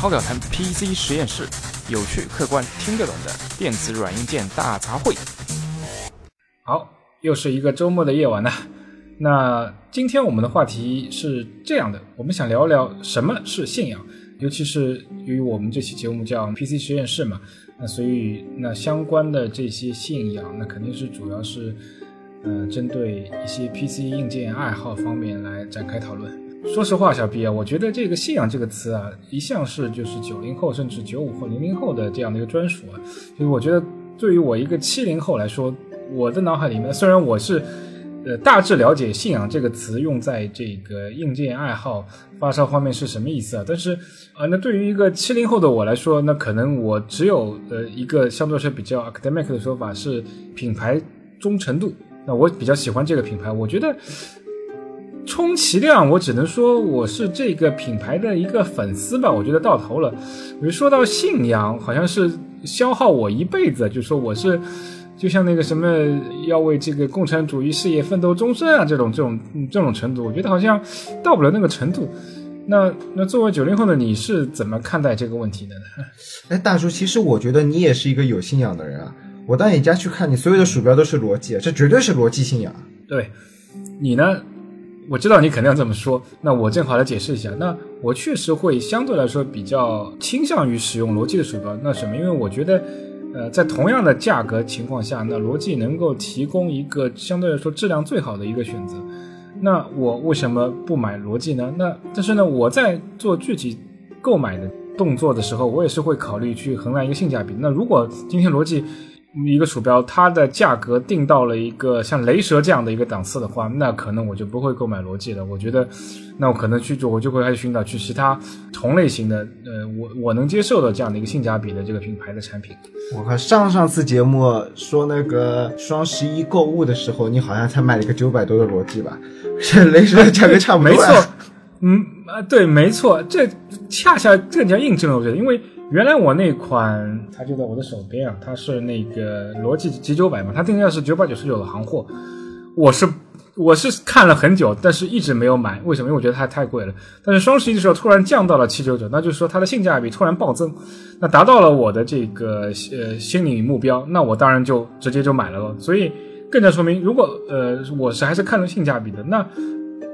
超表谈 PC 实验室，有趣、客观、听得懂的电子软硬件大杂烩。好，又是一个周末的夜晚呢。那今天我们的话题是这样的，我们想聊聊什么是信仰，尤其是由于我们这期节目叫 PC 实验室嘛，那所以那相关的这些信仰，那肯定是主要是呃针对一些 PC 硬件爱好方面来展开讨论。说实话，小毕啊，我觉得这个“信仰”这个词啊，一向是就是九零后甚至九五后、零零后的这样的一个专属啊。就是我觉得，对于我一个七零后来说，我的脑海里面，虽然我是呃大致了解“信仰”这个词用在这个硬件爱好发烧方面是什么意思啊，但是啊，那对于一个七零后的我来说，那可能我只有呃一个相对来说比较 academic 的说法是品牌忠诚度。那我比较喜欢这个品牌，我觉得。充其量，我只能说我是这个品牌的一个粉丝吧。我觉得到头了。比如说到信仰，好像是消耗我一辈子。就说我是，就像那个什么要为这个共产主义事业奋斗终身啊，这种这种这种程度，我觉得好像到不了那个程度。那那作为九零后的你是怎么看待这个问题的呢？哎，大叔，其实我觉得你也是一个有信仰的人啊。我到你家去看，你所有的鼠标都是逻辑，这绝对是逻辑信仰。对，你呢？我知道你肯定要这么说，那我正好来解释一下。那我确实会相对来说比较倾向于使用罗技的鼠标。那什么？因为我觉得，呃，在同样的价格情况下，那罗技能够提供一个相对来说质量最好的一个选择。那我为什么不买罗技呢？那但是呢，我在做具体购买的动作的时候，我也是会考虑去衡量一个性价比。那如果今天罗技，一个鼠标，它的价格定到了一个像雷蛇这样的一个档次的话，那可能我就不会购买罗技了。我觉得，那我可能去做，我就会开始寻找去其他同类型的，呃，我我能接受的这样的一个性价比的这个品牌的产品。我靠，上上次节目说那个双十一购物的时候，你好像才买了一个九百多的罗技吧？是雷蛇的价格差不多。没错，嗯啊，对，没错，这恰恰更加印证了我觉得，因为。原来我那款它就在我的手边啊，它是那个罗技 G 九百嘛，它定价是九百九十九的行货，我是我是看了很久，但是一直没有买，为什么？因为我觉得它太贵了。但是双十一的时候突然降到了七九九，那就是说它的性价比突然暴增，那达到了我的这个呃心理目标，那我当然就直接就买了。所以更加说明，如果呃我是还是看重性价比的，那。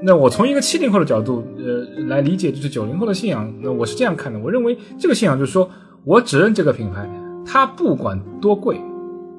那我从一个七零后的角度，呃，来理解就是九零后的信仰。那我是这样看的，我认为这个信仰就是说我只认这个品牌，它不管多贵，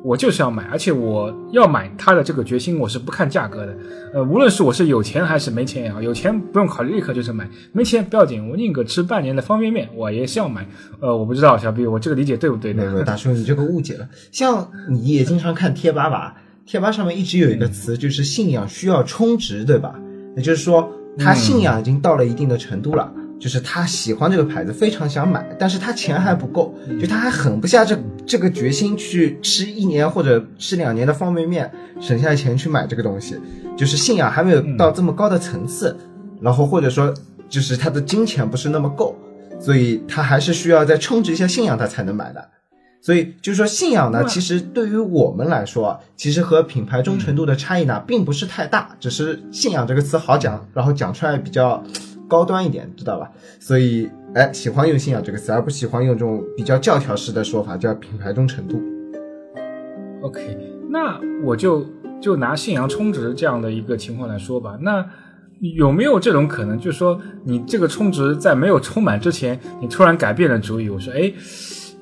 我就是要买，而且我要买它的这个决心，我是不看价格的。呃，无论是我是有钱还是没钱也好，有钱不用考虑，立刻就是买；没钱不要紧，我宁可吃半年的方便面，我也是要买。呃，我不知道小 B，我这个理解对不对呢？大叔，你这个误解了。像你也经常看贴吧吧？贴吧上面一直有一个词，就是信仰需要充值，对吧？也就是说，他信仰已经到了一定的程度了，就是他喜欢这个牌子，非常想买，但是他钱还不够，就他还狠不下这这个决心去吃一年或者吃两年的方便面，省下钱去买这个东西，就是信仰还没有到这么高的层次，然后或者说就是他的金钱不是那么够，所以他还是需要再充值一下信仰，他才能买的。所以就是说，信仰呢，其实对于我们来说，其实和品牌忠诚度的差异呢，并不是太大，只是信仰这个词好讲，然后讲出来比较高端一点，知道吧？所以，哎，喜欢用信仰这个词，而不喜欢用这种比较教条式的说法，叫品牌忠诚度。OK，那我就就拿信仰充值这样的一个情况来说吧，那有没有这种可能，就是说你这个充值在没有充满之前，你突然改变了主意？我说，哎。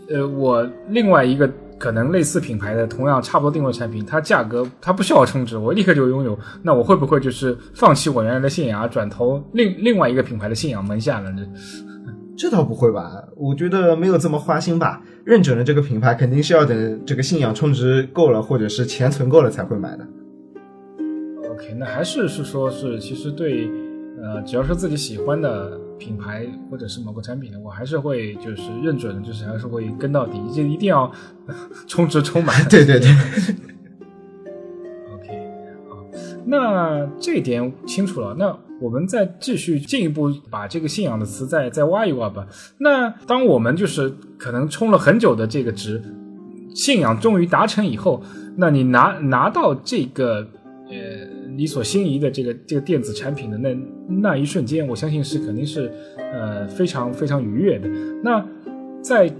呃，我另外一个可能类似品牌的，同样差不多定位产品，它价格它不需要充值，我立刻就拥有，那我会不会就是放弃我原来的信仰，转投另另外一个品牌的信仰门下了？这 这倒不会吧？我觉得没有这么花心吧。认准了这个品牌，肯定是要等这个信仰充值够了，或者是钱存够了才会买的。OK，那还是是说是其实对，呃，只要是自己喜欢的。品牌或者是某个产品的，我还是会就是认准，就是还是会跟到底，就一定要 充值充满。对对对。OK，好，那这一点清楚了。那我们再继续进一步把这个信仰的词再再挖一挖吧。那当我们就是可能充了很久的这个值，信仰终于达成以后，那你拿拿到这个呃你所心仪的这个这个电子产品的那那一瞬间，我相信是肯定是呃非常非常愉悦的。那在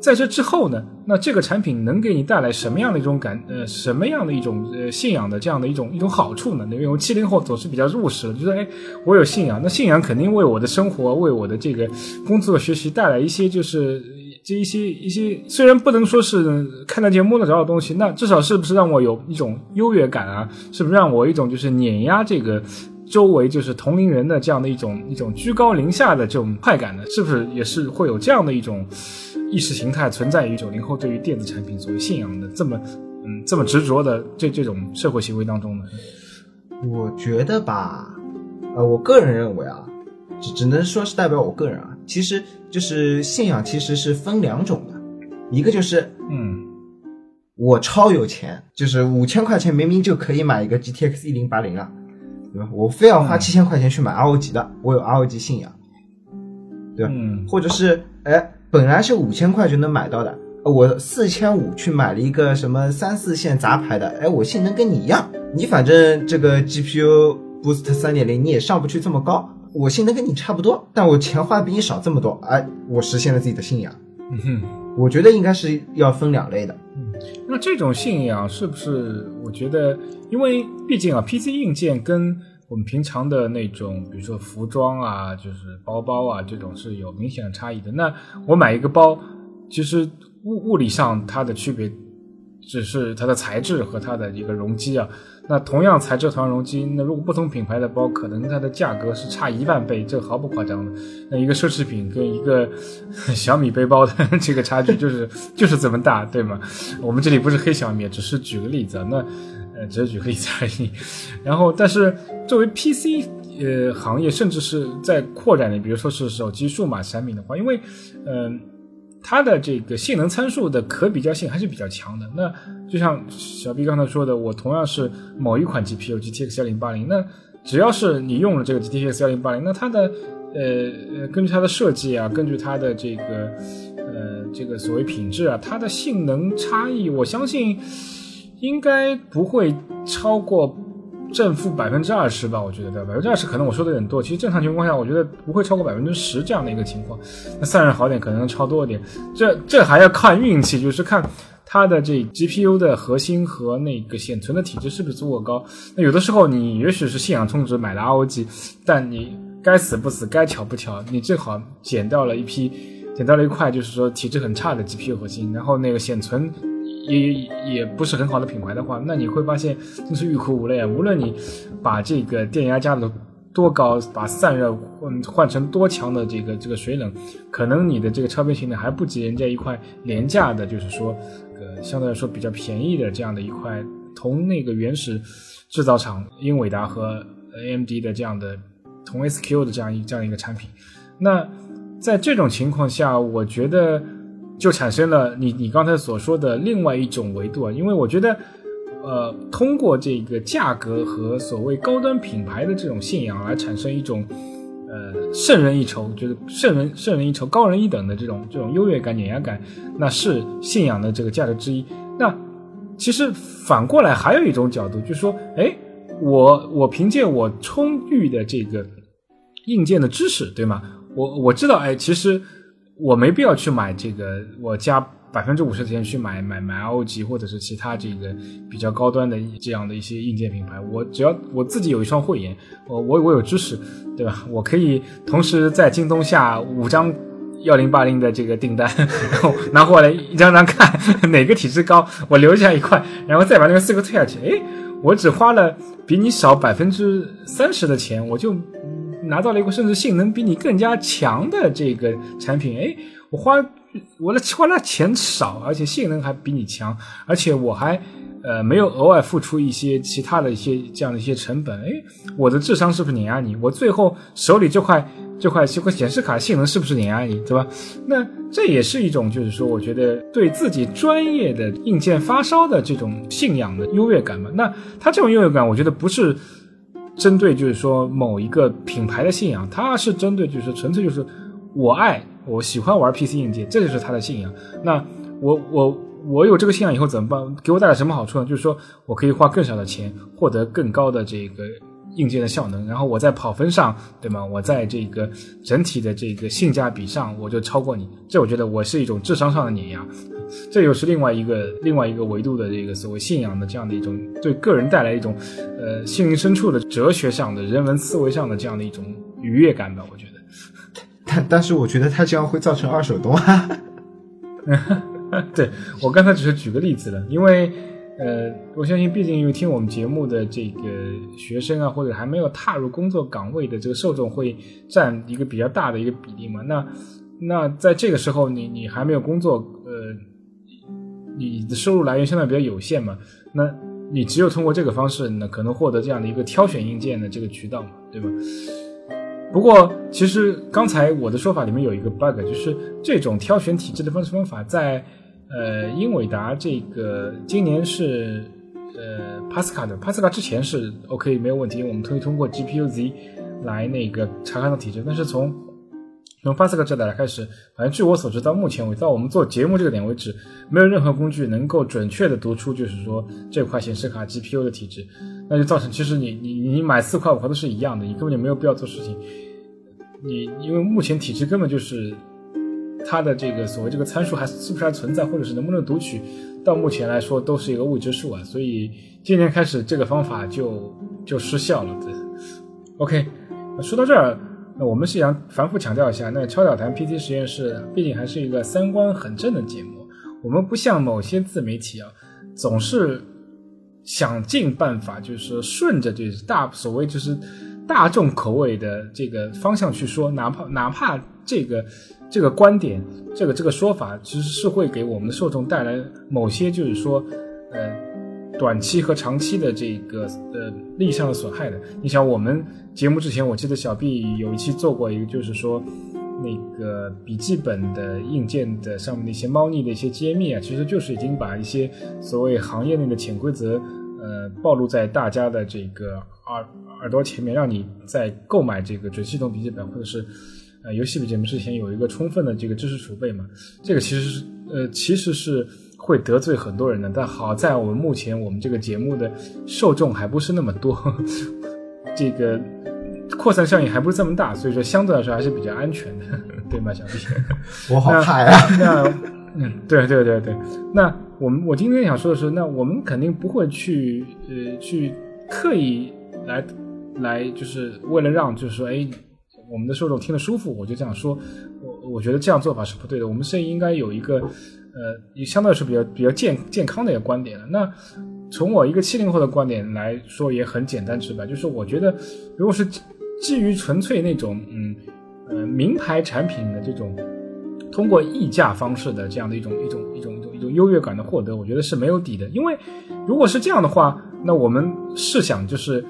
在这之后呢，那这个产品能给你带来什么样的一种感呃什么样的一种呃信仰的这样的一种一种好处呢？因为我七零后总是比较务实，就是哎我有信仰，那信仰肯定为我的生活为我的这个工作学习带来一些就是。这一些一些虽然不能说是看得见摸得着的东西，那至少是不是让我有一种优越感啊？是不是让我一种就是碾压这个周围就是同龄人的这样的一种一种居高临下的这种快感呢？是不是也是会有这样的一种意识形态存在于九零后对于电子产品所谓信仰的这么嗯这么执着的这这种社会行为当中呢？我觉得吧，呃，我个人认为啊，只只能说是代表我个人啊。其实就是信仰，其实是分两种的，一个就是，嗯，我超有钱，就是五千块钱明明就可以买一个 GTX 一零八零了，对吧？我非要花七千块钱去买 ROG 的，我有 ROG 信仰，对吧？嗯，或者是，哎，本来是五千块就能买到的，我四千五去买了一个什么三四线杂牌的，哎，我性能跟你一样，你反正这个 GPU Boost 三点零你也上不去这么高。我性能跟你差不多，但我钱花比你少这么多，哎，我实现了自己的信仰。嗯哼，我觉得应该是要分两类的。嗯，那这种信仰是不是？我觉得，因为毕竟啊，PC 硬件跟我们平常的那种，比如说服装啊，就是包包啊，这种是有明显的差异的。那我买一个包，其实物物理上它的区别，只是它的材质和它的一个容积啊。那同样材质、同样容积，那如果不同品牌的包，可能它的价格是差一万倍，这毫不夸张的。那一个奢侈品跟一个小米背包的 这个差距就是就是这么大，对吗？我们这里不是黑小米，只是举个例子，那呃只是举个例子而已。然后，但是作为 PC 呃行业，甚至是在扩展的，比如说是手机数码产品的话，因为嗯。它的这个性能参数的可比较性还是比较强的。那就像小 B 刚才说的，我同样是某一款 GPU GTX 幺零八零，那只要是你用了这个 GTX 幺零八零，那它的呃根据它的设计啊，根据它的这个呃这个所谓品质啊，它的性能差异，我相信应该不会超过。正负百分之二十吧，我觉得对百分之二十可能我说的有点多。其实正常情况下，我觉得不会超过百分之十这样的一个情况。那散热好点，可能超多一点。这这还要看运气，就是看它的这 GPU 的核心和那个显存的体质是不是足够高。那有的时候你也许是信仰充值买了 ROG，但你该死不死，该巧不巧，你正好捡到了一批，捡到了一块就是说体质很差的 GPU 核心，然后那个显存。也也不是很好的品牌的话，那你会发现真是欲哭无泪啊！无论你把这个电压加的多高，把散热换换成多强的这个这个水冷，可能你的这个超频性能还不及人家一块廉价的，就是说呃相对来说比较便宜的这样的一块同那个原始制造厂英伟达和 AMD 的这样的同 SQ 的这样一这样一个产品。那在这种情况下，我觉得。就产生了你你刚才所说的另外一种维度啊，因为我觉得，呃，通过这个价格和所谓高端品牌的这种信仰来产生一种，呃，胜人一筹，就是胜人胜人一筹，高人一等的这种这种优越感、碾压感，那是信仰的这个价值之一。那其实反过来还有一种角度，就是说，哎，我我凭借我充裕的这个硬件的知识，对吗？我我知道，哎，其实。我没必要去买这个，我加百分之五十的钱去买买买 ROG 或者是其他这个比较高端的这样的一些硬件品牌。我只要我自己有一双慧眼，我我我有知识，对吧？我可以同时在京东下五张幺零八零的这个订单，然后拿过来一张张看哪个体质高，我留下一块，然后再把那个四个退下去。哎，我只花了比你少百分之三十的钱，我就。拿到了一个甚至性能比你更加强的这个产品，哎，我花我的花了钱少，而且性能还比你强，而且我还呃没有额外付出一些其他的一些这样的一些成本，哎，我的智商是不是碾压你？我最后手里这块这块这块显示卡性能是不是碾压你？对吧？那这也是一种就是说，我觉得对自己专业的硬件发烧的这种信仰的优越感嘛。那他这种优越感，我觉得不是。针对就是说某一个品牌的信仰，他是针对就是纯粹就是我爱我喜欢玩 PC 硬件，这就是他的信仰。那我我我有这个信仰以后怎么办？给我带来什么好处呢？就是说我可以花更少的钱获得更高的这个硬件的效能，然后我在跑分上，对吗？我在这个整体的这个性价比上，我就超过你。这我觉得我是一种智商上的碾压，这又是另外一个另外一个维度的这个所谓信仰的这样的一种对个人带来一种呃心灵深处的哲学上的人文思维上的这样的一种愉悦感吧。我觉得。但但是我觉得他这样会造成二手东啊。对我刚才只是举个例子了，因为呃，我相信，毕竟因为听我们节目的这个学生啊，或者还没有踏入工作岗位的这个受众会占一个比较大的一个比例嘛。那那在这个时候，你你还没有工作，呃，你的收入来源相对比较有限嘛。那你只有通过这个方式，呢，可能获得这样的一个挑选硬件的这个渠道嘛，对吧？不过，其实刚才我的说法里面有一个 bug，就是这种挑选体制的方式方法，在呃英伟达这个今年是呃帕斯卡的，帕斯卡之前是 OK 没有问题，我们可以通过 GPU Z 来那个查看到体制。但是从从帕斯克这代来开始，反正据我所知，到目前为止，到我们做节目这个点为止，没有任何工具能够准确的读出，就是说这块显示卡 GPU 的体质。那就造成，其实你你你买四块五块都是一样的，你根本就没有必要做事情。你因为目前体质根本就是它的这个所谓这个参数还是不是还存在，或者是能不能读取，到目前来说都是一个未知数啊。所以今年开始这个方法就就失效了。对，OK，说到这儿，那我们是想反复强调一下，那超导谈 PT 实验室毕竟还是一个三观很正的节目，我们不像某些自媒体啊，总是。想尽办法，就是顺着这大所谓就是大众口味的这个方向去说，哪怕哪怕这个这个观点，这个这个说法，其实是会给我们的受众带来某些就是说，呃，短期和长期的这个呃利益上的损害的。你想，我们节目之前，我记得小 B 有一期做过一个，就是说那个笔记本的硬件的上面的一些猫腻的一些揭秘啊，其实就是已经把一些所谓行业内的潜规则。呃，暴露在大家的这个耳耳朵前面，让你在购买这个准系统笔记本或者是呃游戏笔记本之前有一个充分的这个知识储备嘛？这个其实是呃其实是会得罪很多人的。但好在我们目前我们这个节目的受众还不是那么多，这个扩散效应还不是这么大，所以说相对来说还是比较安全的，对吗，小 B？我好怕呀！那嗯，对对对对，那。我们我今天想说的是，那我们肯定不会去呃去刻意来来，就是为了让就是说，哎，我们的受众听得舒服，我就这样说。我我觉得这样做法是不对的。我们是应该有一个呃，也相对来说比较比较健健康的一个观点了。那从我一个七零后的观点来说，也很简单直白，就是我觉得，如果是基于纯粹那种嗯呃名牌产品的这种。通过溢价方式的这样的一种一种一种一种一种优越感的获得，我觉得是没有底的。因为如果是这样的话，那我们试想就是。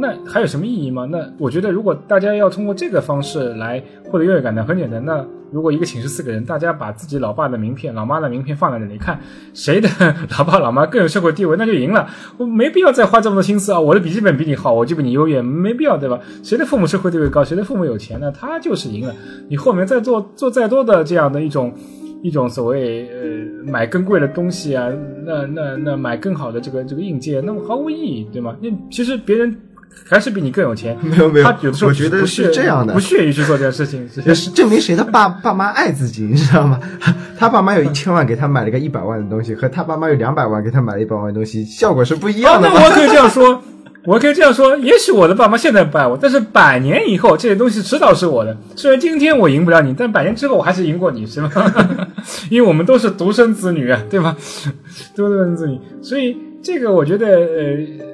那还有什么意义吗？那我觉得，如果大家要通过这个方式来获得优越感呢，很简单。那如果一个寝室四个人，大家把自己老爸的名片、老妈的名片放在那里看，谁的老爸老妈更有社会地位，那就赢了。我没必要再花这么多心思啊！我的笔记本比你好，我就比你优越，没必要，对吧？谁的父母社会地位高，谁的父母有钱呢？他就是赢了。你后面再做做再多的这样的一种一种所谓呃买更贵的东西啊，那那那买更好的这个这个硬件，那么毫无意义，对吗？那其实别人。还是比你更有钱？没有没有，他有的时候我觉得是这样的，不屑于去做这件事情，是证明谁的爸 爸妈爱自己，你知道吗？他爸妈有一千万给他买了个一百万的东西，和他爸妈有两百万给他买了一百万的东西，效果是不一样的。那我可以这样说，我可以这样说，也许我的爸妈现在不爱我，但是百年以后这些东西迟早是我的。虽然今天我赢不了你，但百年之后我还是赢过你，是吗？因为我们都是独生子女啊，对吧？都 是独生子女，所以这个我觉得呃。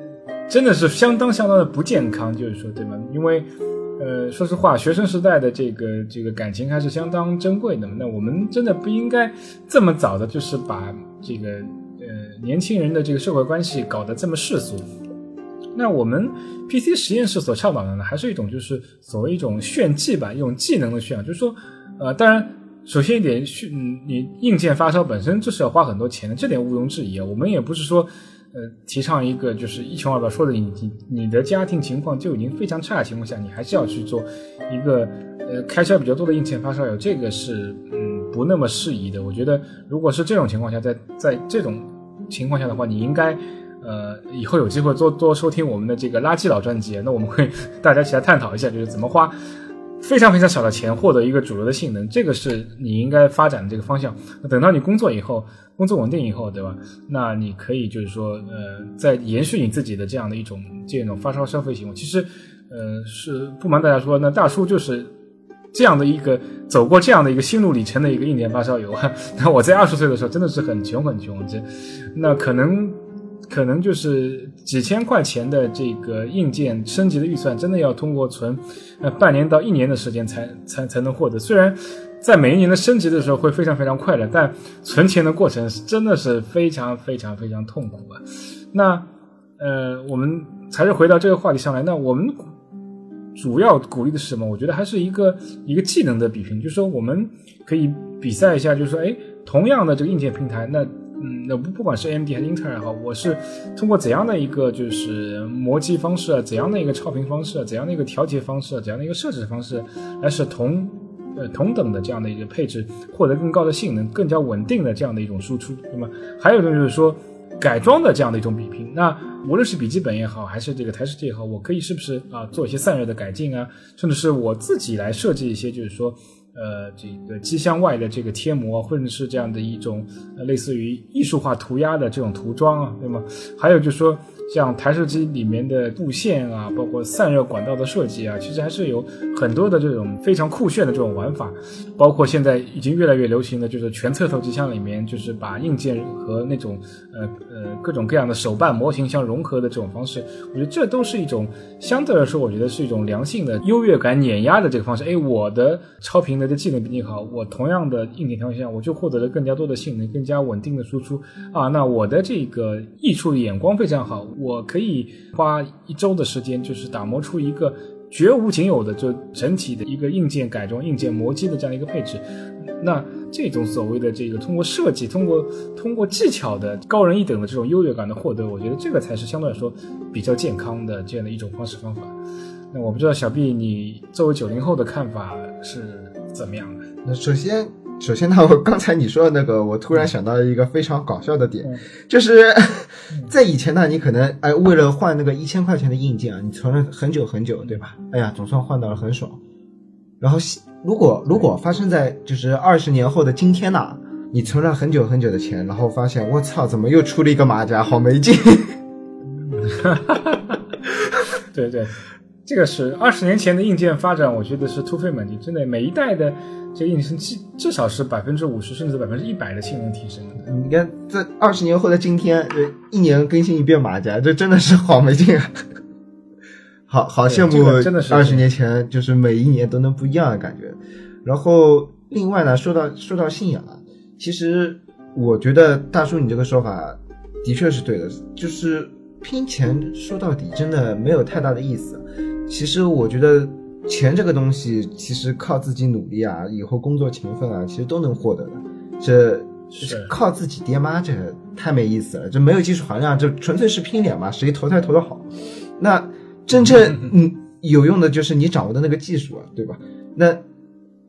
真的是相当相当的不健康，就是说，对吗？因为，呃，说实话，学生时代的这个这个感情还是相当珍贵的。那我们真的不应该这么早的，就是把这个呃年轻人的这个社会关系搞得这么世俗。那我们 PC 实验室所倡导的呢，还是一种就是所谓一种炫技吧，一种技能的炫耀。就是说，呃，当然，首先一点，炫你硬件发烧本身就是要花很多钱的，这点毋庸置疑啊。我们也不是说。呃，提倡一个就是一穷二白，说的你你你的家庭情况就已经非常差的情况下，你还是要去做一个呃开销比较多的硬件发烧友，这个是嗯不那么适宜的。我觉得，如果是这种情况下，在在这种情况下的话，你应该。呃，以后有机会多多收听我们的这个垃圾佬专辑，那我们会 大家一起来探讨一下，就是怎么花非常非常少的钱获得一个主流的性能，这个是你应该发展的这个方向。等到你工作以后，工作稳定以后，对吧？那你可以就是说，呃，在延续你自己的这样的一种这种发烧消费行为。其实，呃，是不瞒大家说，那大叔就是这样的一个走过这样的一个心路历程的一个硬件发烧友啊。那我在二十岁的时候真的是很穷很穷，这那可能。可能就是几千块钱的这个硬件升级的预算，真的要通过存呃半年到一年的时间才才才能获得。虽然在每一年的升级的时候会非常非常快乐，但存钱的过程是真的是非常非常非常痛苦啊。那呃，我们还是回到这个话题上来。那我们主要鼓励的是什么？我觉得还是一个一个技能的比拼，就是说我们可以比赛一下，就是说，哎，同样的这个硬件平台，那。嗯，那不不管是 AMD 还是英特尔也好，我是通过怎样的一个就是磨机方式啊，怎样的一个超频方式啊，怎样的一个调节方式啊，怎样的一个设置方式，来使同呃同等的这样的一个配置获得更高的性能、更加稳定的这样的一种输出。那么还有一种就是说改装的这样的一种比拼。那无论是笔记本也好，还是这个台式机也好，我可以是不是啊做一些散热的改进啊，甚至是我自己来设计一些，就是说。呃，这个机箱外的这个贴膜，或者是这样的一种，类似于艺术化涂鸦的这种涂装啊，对吗？还有就是说。像台式机里面的布线啊，包括散热管道的设计啊，其实还是有很多的这种非常酷炫的这种玩法。包括现在已经越来越流行的就是全侧头机箱里面，就是把硬件和那种呃呃各种各样的手办模型相融合的这种方式。我觉得这都是一种相对来说，我觉得是一种良性的优越感碾压的这个方式。哎，我的超频的这技能比你好，我同样的硬件条件下，我就获得了更加多的性能，更加稳定的输出啊。那我的这个溢出的眼光非常好。我可以花一周的时间，就是打磨出一个绝无仅有的，就整体的一个硬件改装、硬件磨机的这样一个配置。那这种所谓的这个通过设计、通过通过技巧的高人一等的这种优越感的获得，我觉得这个才是相对来说比较健康的这样的一种方式方法。那我不知道小毕你作为九零后的看法是怎么样的？那首先。首先呢，我刚才你说的那个，我突然想到了一个非常搞笑的点，就是 在以前呢，你可能哎为了换那个一千块钱的硬件啊，你存了很久很久，对吧？哎呀，总算换到了，很爽。然后如果如果发生在就是二十年后的今天呢，你存了很久很久的钱，然后发现我操，怎么又出了一个马甲，好没劲。哈哈哈对对，这个是二十年前的硬件发展，我觉得是突飞猛进，真的每一代的。这个硬件至至少是百分之五十甚至百分之一百的性能提升。你看，在二十年后的今天，一年更新一遍马甲，这真的是好没劲啊！好好羡慕，真的是二十年前就是每一年都能不一样的感觉。然后另外呢，说到说到信仰啊，其实我觉得大叔你这个说法的确是对的，就是拼钱说到底真的没有太大的意思。其实我觉得。钱这个东西，其实靠自己努力啊，以后工作勤奋啊，其实都能获得的。这是靠自己爹妈，这太没意思了。这没有技术含量，这纯粹是拼脸嘛，谁投胎投的好。那真正 嗯有用的就是你掌握的那个技术啊，对吧？那。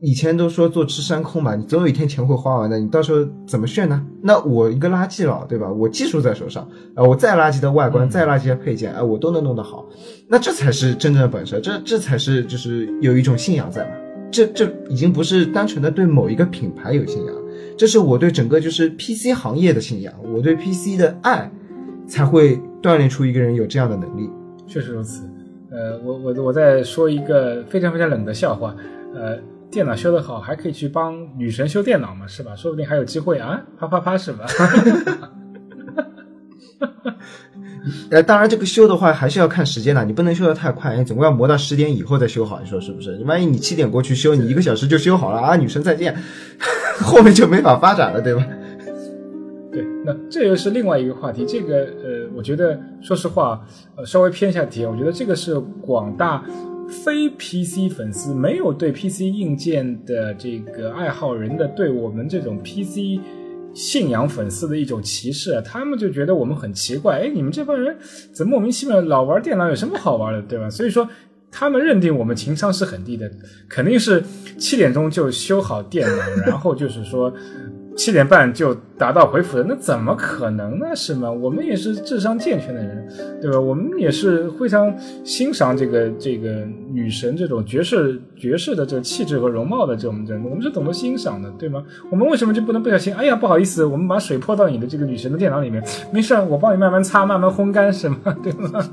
以前都说坐吃山空嘛，你总有一天钱会花完的，你到时候怎么炫呢？那我一个垃圾佬，对吧？我技术在手上啊，我再垃圾的外观，再垃圾的配件，啊，我都能弄得好，那这才是真正的本事，这这才是就是有一种信仰在嘛。这这已经不是单纯的对某一个品牌有信仰，这是我对整个就是 PC 行业的信仰，我对 PC 的爱，才会锻炼出一个人有这样的能力。确实如此。呃，我我我在说一个非常非常冷的笑话，呃。电脑修得好，还可以去帮女神修电脑嘛，是吧？说不定还有机会啊！啪啪啪，是吧？呃，当然，这个修的话还是要看时间的，你不能修得太快，你总归要磨到十点以后再修好，你说是不是？万一你七点过去修，你一个小时就修好了啊！女神再见，后面就没法发展了，对吧？对，那这又是另外一个话题。这个呃，我觉得说实话，呃，稍微偏一下题，我觉得这个是广大。非 PC 粉丝没有对 PC 硬件的这个爱好人的对我们这种 PC 信仰粉丝的一种歧视，他们就觉得我们很奇怪，哎，你们这帮人怎么莫名其妙老玩电脑，有什么好玩的，对吧？所以说。他们认定我们情商是很低的，肯定是七点钟就修好电脑，然后就是说。七点半就达到回复的，那怎么可能呢？是吗？我们也是智商健全的人，对吧？我们也是非常欣赏这个这个女神这种绝世绝世的这个气质和容貌的这种人，我们是懂得欣赏的，对吗？我们为什么就不能不小心？哎呀，不好意思，我们把水泼到你的这个女神的电脑里面，没事，我帮你慢慢擦，慢慢烘干，是吗？对吗？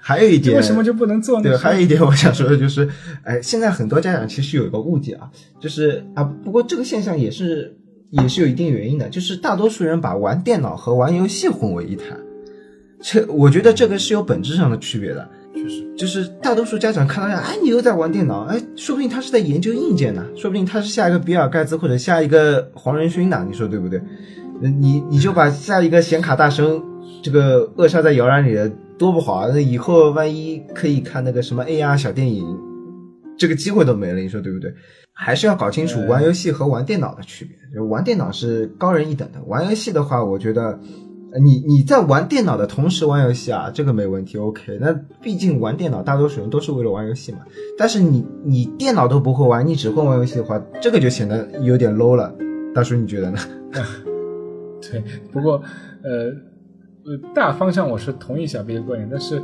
还有一点，为什么就不能做呢？对，还有一点我想说的就是，哎，现在很多家长其实有一个误解啊，就是啊，不过这个现象也是。也是有一定原因的，就是大多数人把玩电脑和玩游戏混为一谈，这我觉得这个是有本质上的区别的。确实，就是大多数家长看到哎，你又在玩电脑，哎，说不定他是在研究硬件呢，说不定他是下一个比尔盖茨或者下一个黄仁勋呢，你说对不对？你你就把下一个显卡大神这个扼杀在摇篮里了，多不好啊！那以后万一可以看那个什么 AR 小电影，这个机会都没了，你说对不对？还是要搞清楚玩游戏和玩电脑的区别。玩电脑是高人一等的，玩游戏的话，我觉得，你你在玩电脑的同时玩游戏啊，这个没问题，OK。那毕竟玩电脑，大多数人都是为了玩游戏嘛。但是你你电脑都不会玩，你只会玩游戏的话，这个就显得有点 low 了。大叔，你觉得呢？对，不过呃呃，大方向我是同意小 B 的观点，但是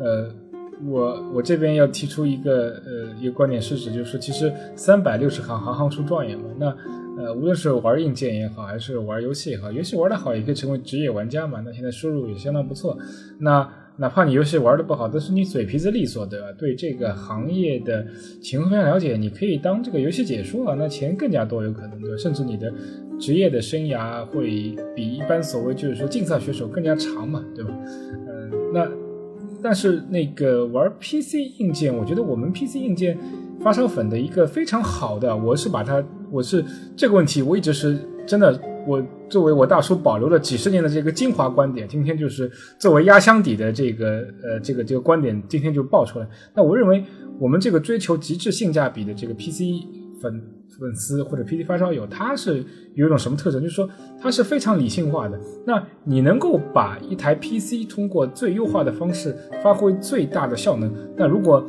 呃。我我这边要提出一个呃一个观点是指，就是说其实三百六十行，行行出状元嘛。那呃无论是玩硬件也好，还是玩游戏也好，游戏玩得好也可以成为职业玩家嘛。那现在收入也相当不错。那哪怕你游戏玩得不好，但是你嘴皮子利索，对吧？对这个行业的情况非常了解，你可以当这个游戏解说啊，那钱更加多有可能，对吧？甚至你的职业的生涯会比一般所谓就是说竞赛选手更加长嘛，对吧？嗯，那。但是那个玩 PC 硬件，我觉得我们 PC 硬件发烧粉的一个非常好的，我是把它，我是这个问题，我一直是真的，我作为我大叔保留了几十年的这个精华观点，今天就是作为压箱底的这个呃这个这个观点，今天就爆出来。那我认为我们这个追求极致性价比的这个 PC 粉。粉丝或者 PD 发烧友，他是有一种什么特征？就是说，他是非常理性化的。那你能够把一台 PC 通过最优化的方式发挥最大的效能，那如果。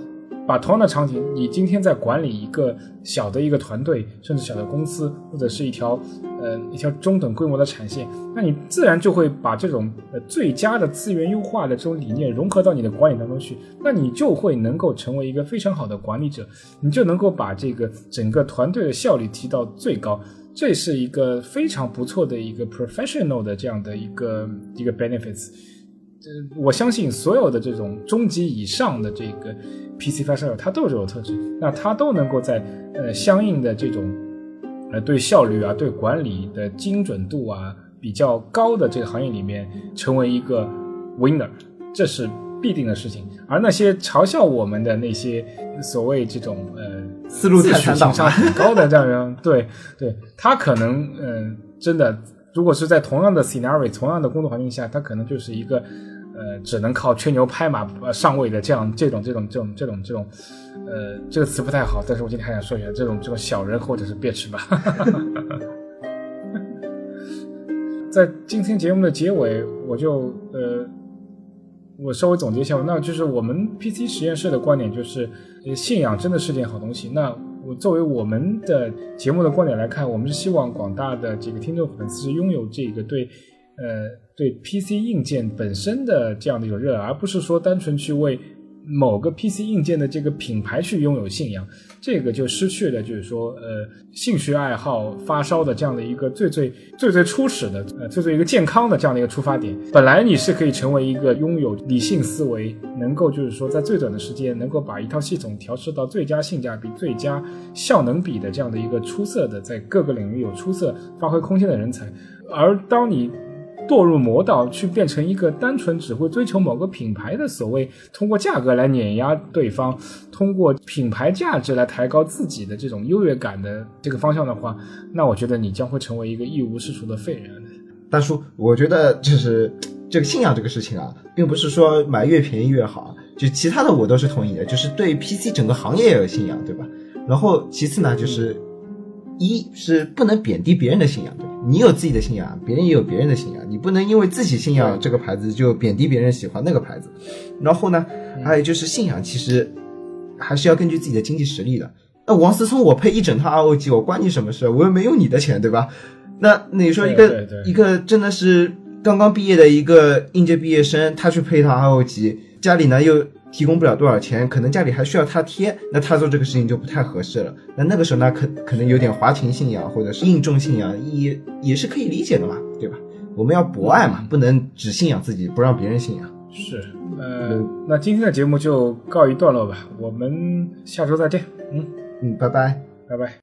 把同样的场景，你今天在管理一个小的一个团队，甚至小的公司，或者是一条呃一条中等规模的产线，那你自然就会把这种呃最佳的资源优化的这种理念融合到你的管理当中去，那你就会能够成为一个非常好的管理者，你就能够把这个整个团队的效率提到最高，这是一个非常不错的一个 professional 的这样的一个一个 benefits。我相信所有的这种中级以上的这个 PC 发烧友，他都有这种特质，那他都能够在呃相应的这种呃对效率啊、对管理的精准度啊比较高的这个行业里面成为一个 winner，这是必定的事情。而那些嘲笑我们的那些所谓这种呃思路太情商很高的这样人，对对，他可能嗯真的。如果是在同样的 scenario、同样的工作环境下，他可能就是一个，呃，只能靠吹牛拍马上位的这样这种这种这种这种这种，呃，这个词不太好，但是我今天还想说一下这种这种小人或者是 bitch 吧。在今天节目的结尾，我就呃，我稍微总结一下，那就是我们 PC 实验室的观点就是，信仰真的是件好东西。那我作为我们的节目的观点来看，我们是希望广大的这个听众粉丝拥有这个对，呃，对 PC 硬件本身的这样的一种热爱，而不是说单纯去为。某个 PC 硬件的这个品牌去拥有信仰，这个就失去了，就是说，呃，兴趣爱好发烧的这样的一个最最最最初始的，呃，最最一个健康的这样的一个出发点。本来你是可以成为一个拥有理性思维，能够就是说在最短的时间能够把一套系统调试到最佳性价比、最佳效能比的这样的一个出色的，在各个领域有出色发挥空间的人才。而当你堕入魔道，去变成一个单纯只会追求某个品牌的所谓，通过价格来碾压对方，通过品牌价值来抬高自己的这种优越感的这个方向的话，那我觉得你将会成为一个一无是处的废人。大叔，我觉得就是这个信仰这个事情啊，并不是说买越便宜越好，就其他的我都是同意的，就是对 PC 整个行业也有信仰，对吧？然后其次呢，就是一是不能贬低别人的信仰，对吧？你有自己的信仰，别人也有别人的信仰，你不能因为自己信仰这个牌子就贬低别人喜欢那个牌子。然后呢，还有就是信仰其实还是要根据自己的经济实力的。那王思聪我配一整套 ROG，我关你什么事？我又没用你的钱，对吧？那你说一个一个真的是刚刚毕业的一个应届毕业生，他去配一套 ROG，家里呢又。提供不了多少钱，可能家里还需要他贴，那他做这个事情就不太合适了。那那个时候呢，可可能有点华情信仰或者是应众信仰，也也是可以理解的嘛，对吧？我们要博爱嘛，不能只信仰自己，不让别人信仰。是，呃，那今天的节目就告一段落吧，我们下周再见。嗯嗯，拜拜，拜拜。